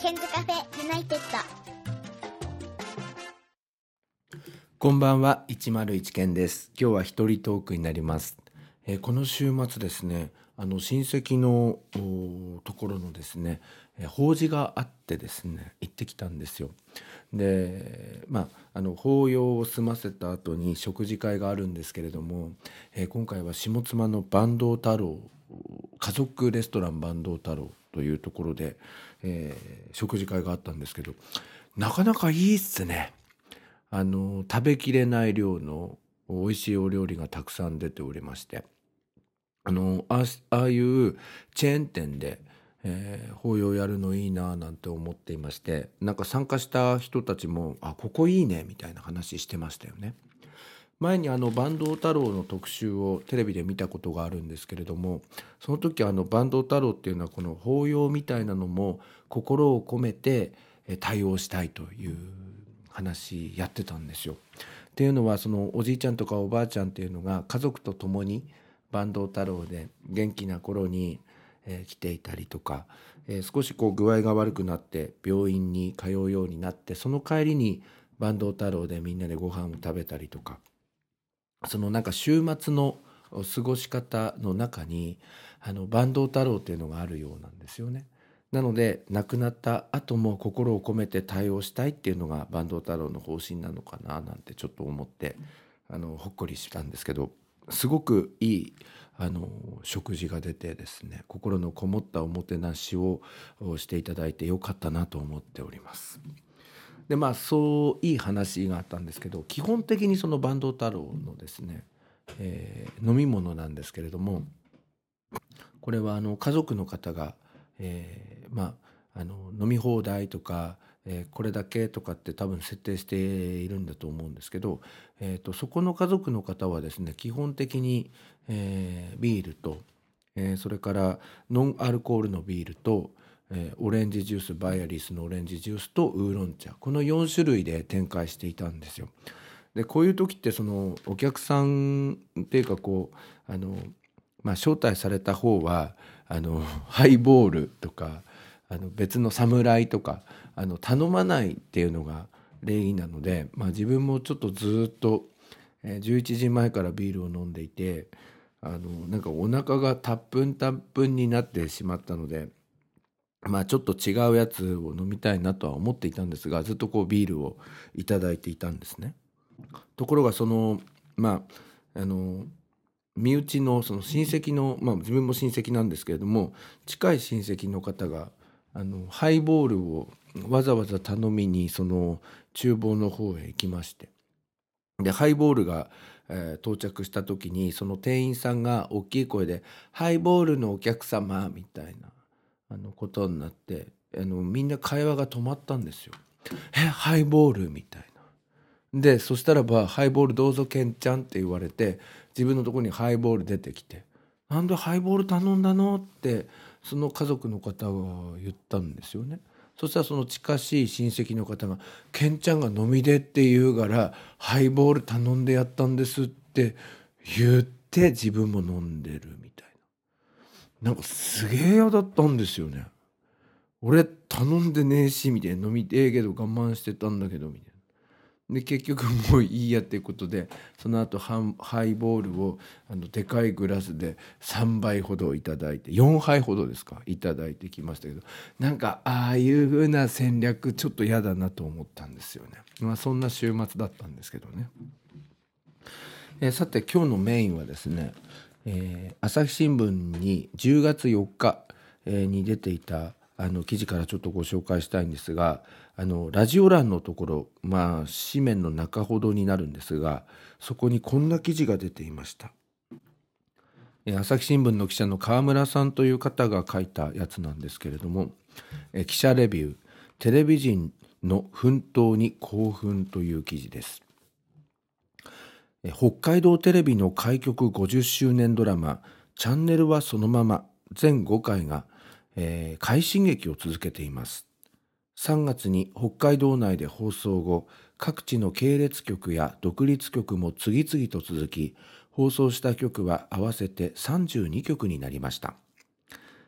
ケンズカフェユナイテッド。こんばんは101ケンです。今日は一人トークになります、えー、この週末ですねあの親戚のところのですね法事があってですね行ってきたんですよ。でまああの法要を済ませた後に食事会があるんですけれども、えー、今回は下妻の坂東太郎家族レストラン坂東太郎というところで、えー、食事会があったんですけどなかなかいいっすね。あの食べきれない量の美味しいお料理がたくさん出ておりましてあのああいうチェーン店で、えー、法要やるのいいななんて思っていましてなんか参加した人たちも「あここいいね」みたいな話してましたよね。前にあの坂東太郎の特集をテレビで見たことがあるんですけれどもその時あの坂東太郎っていうのはこの法要みたいなのも心を込めて対応したいという話やってたんですよ。っていうのはそのおじいちゃんとかおばあちゃんっていうのが家族と共に坂東太郎で元気な頃に、来ていたりとか、少しこう具合が悪くなって病院に通うようになってその帰りに坂東太郎でみんなでご飯を食べたりとかそのなんか週末の過ごし方の中にあの坂東太郎っていうのがあるようなんですよね。なので亡くなった後も心を込めて対応したいっていうのが坂東太郎の方針なのかななんてちょっと思ってあのほっこりしたんですけどすごくいいあの食事が出てですね心のこもったおもてなしをしていただいてよかったなと思っております。でまあそういい話があったんですけど基本的にその坂東太郎のですね、えー、飲み物なんですけれどもこれはあの家族の方が、えー、まああの飲み放題とかえー、これだけとかって多分設定しているんだと思うんですけど、えーと、そこの家族の方はですね基本的に、えー、ビールと、えー、それからノンアルコールのビールと、えオレンジジュースバイアリスのオレンジジュースとウーロン茶この4種類で展開していたんですよ。でこういう時ってそのお客さんっていうかこうあの、まあ、招待された方はあの ハイボールとかあの別の侍とかあの頼まないっていうのが礼儀なので、まあ、自分もちょっとずっと、え11時前からビールを飲んでいてあのなんかお腹がたっぷんたっぷんになってしまったので。まあちょっと違うやつを飲みたいなとは思っていたんですがずっとこうビールを頂いていたんですね。ところがそのまああの身内のその親戚のまあ自分も親戚なんですけれども近い親戚の方があのハイボールをわざわざ頼みにその厨房の方へ行きましてでハイボールが、えー、到着した時にその店員さんが大きい声で「ハイボールのお客様」みたいなあのことになってあのみんな会話が止まったんですよ。えハイボールみたいな。でそしたらば「ハイボールどうぞケンちゃん」って言われて自分のとこにハイボール出てきて「なんでハイボール頼んだの?」ってその家族の方が言ったんですよね。そしたらその近しい親戚の方が「ケンちゃんが飲みでって言うからハイボール頼んでやったんです」って言って自分も飲んでるみたいななんかすげえ嫌だったんですよね。俺頼んでねえしみたいな飲みてえけど我慢してたんだけどみたいな。で結局もういいやっていうことでその後ハイボールをあのでかいグラスで3杯ほどいただいて4杯ほどですかいただいてきましたけどなんかああいう風な戦略ちょっと嫌だなと思ったんですよね。まあそんな週末だったんですけどね。えー、さて今日のメインはですね、えー、朝日新聞に10月4日、えー、に出ていたあの記事からちょっとご紹介したいんですがあのラジオ欄のところまあ紙面の中ほどになるんですがそこにこんな記事が出ていました。朝日新聞の記者の川村さんという方が書いたやつなんですけれども記者レビュー「テレビ人の奮闘に興奮」という記事です。北海道テレビの開局50周年ドラマ「チャンネルはそのまま」全5回がえー、快進撃を続けています。3月に北海道内で放送後各地の系列局や独立局も次々と続き放送した局は合わせて32局になりました。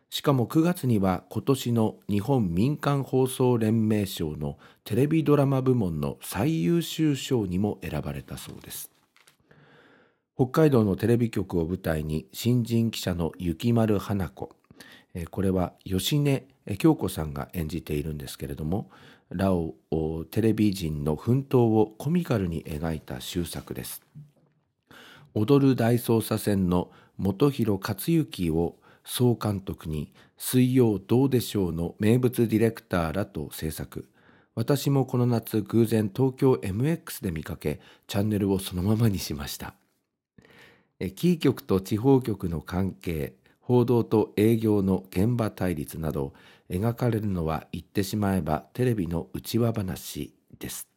しかも9月には今年の日本民間放送連盟賞のテレビドラマ部門の最優秀賞にも選ばれたそうです。北海道のテレビ局を舞台に新人記者の雪丸花子。これは吉根京子さんが演じているんですけれどもラオテレビ人の奮闘をコミカルに描いた終作です。踊る大捜査線の本広克行を総監督に水曜どうでしょうの名物ディレクターらと制作。私もこの夏偶然東京 MX で見かけチャンネルをそのままにしました。キー局と地方局の関係報道と営業の現場対立など描かれるのは言ってしまえばテレビの内輪話です。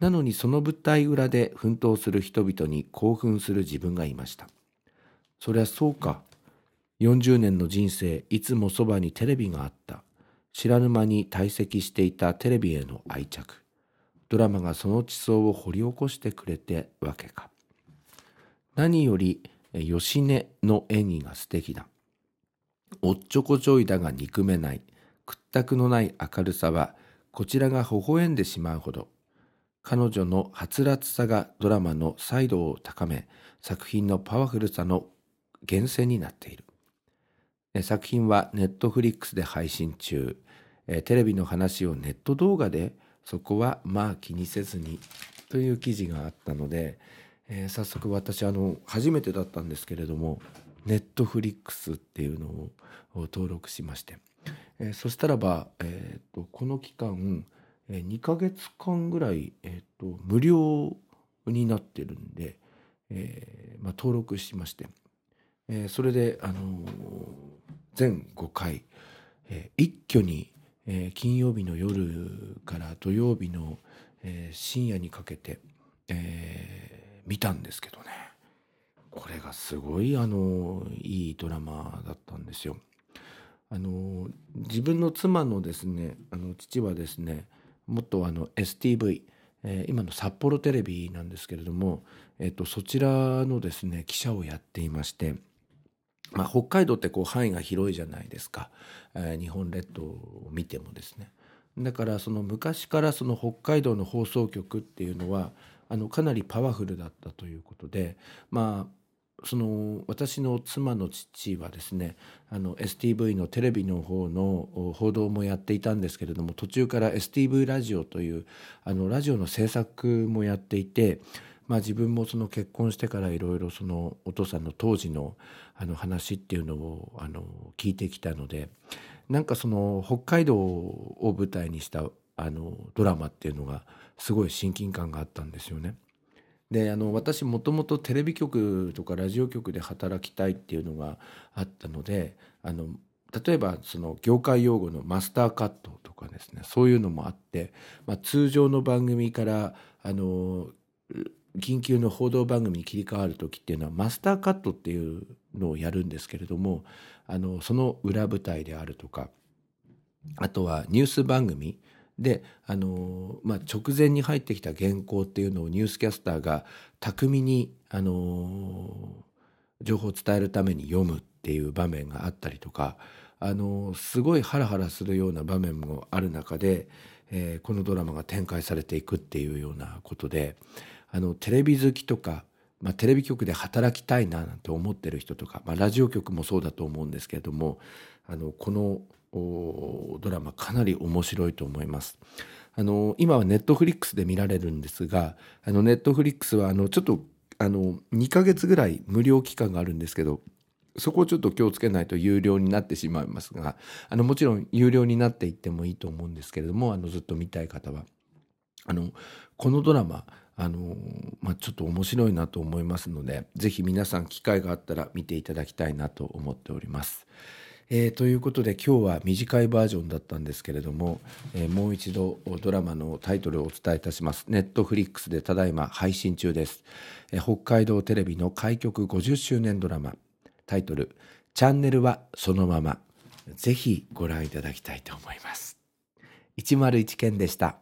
なのにその舞台裏で奮闘する人々に興奮する自分がいました。そりゃそうか。40年の人生いつもそばにテレビがあった。知らぬ間に堆積していたテレビへの愛着。ドラマがその地層を掘り起こしてくれてわけか。何より吉根の演技が素敵だ。おっちょこちょいだが憎めない。屈託のない明るさはこちらが微笑んでしまうほど。彼女のはつらつさがドラマの彩度を高め作品のパワフルさの源泉になっている。作品はネットフリックスで配信中。テレビの話をネット動画でそこはまあ気にせずにという記事があったので、えー、早速私あの初めてだったんですけれどもネットフリックスっていうのを登録しまして、えー、そしたらば、えーと、この期間、えー、2ヶ月間ぐらい、えーと、無料になってるんで、えーまあ、登録しまして、えー、それで、あのー、全5回、えー、一挙に、えー、金曜日の夜から土曜日の、えー、深夜にかけて、えー、見たんですけどねこれがすごいあのいいドラマだったんですよ。あの自分の妻のですねあの父はですねもっとあの STV、えー、今の札幌テレビなんですけれども、えーとそちらのですね記者をやっていまして。まあ、北海道ってこう範囲が広いじゃないですか、えー、日本列島を見てもですねだからその昔からその北海道の放送局っていうのはあのかなりパワフルだったということでまあその私の妻の父はですねあの STV のテレビの方の報道もやっていたんですけれども途中から STV ラジオというあのラジオの制作もやっていてまあ、自分もその結婚してからいろいろそのお父さんの当時のあの話っていうのをあの聞いてきたのでなんかその北海道を舞台にしたあのドラマっていうのがすごい親近感があったんですよね。であの私もともとテレビ局とかラジオ局で働きたいっていうのがあったのであの例えばその業界用語のマスターカットとかですねそういうのもあって、まあ、通常の番組からあの緊急の報道番組に切り替わる時っていうのはマスターカットっていうのをやるんですけれどもあのその裏舞台であるとかあとはニュース番組であの、まあ、直前に入ってきた原稿っていうのをニュースキャスターが巧みにあの情報を伝えるために読むっていう場面があったりとかあのすごいハラハラするような場面もある中で、えー、このドラマが展開されていくっていうようなことであのテレビ好きとか、まあ、テレビ局で働きたいななんて思ってる人とか、まあ、ラジオ局もそうだと思うんですけれどもあのこのドラマかなり面白いと思います。あの今はネットフリックスで見られるんですがあのネットフリックスはあのちょっとあの2ヶ月ぐらい無料期間があるんですけどそこをちょっと気をつけないと有料になってしまいますがあのもちろん有料になっていってもいいと思うんですけれどもあのずっと見たい方はあのこのドラマあのまあ、ちょっと面白いなと思いますので是非皆さん機会があったら見ていただきたいなと思っております。えー、ということで今日は短いバージョンだったんですけれども、えー、もう一度ドラマのタイトルをお伝えいたします。ネットフリックスでただいま配信中です。えー、北海道テレビの開局50周年ドラマタイトル「チャンネルはそのまま」ぜひご覧いただきたいと思います。101ケンでした。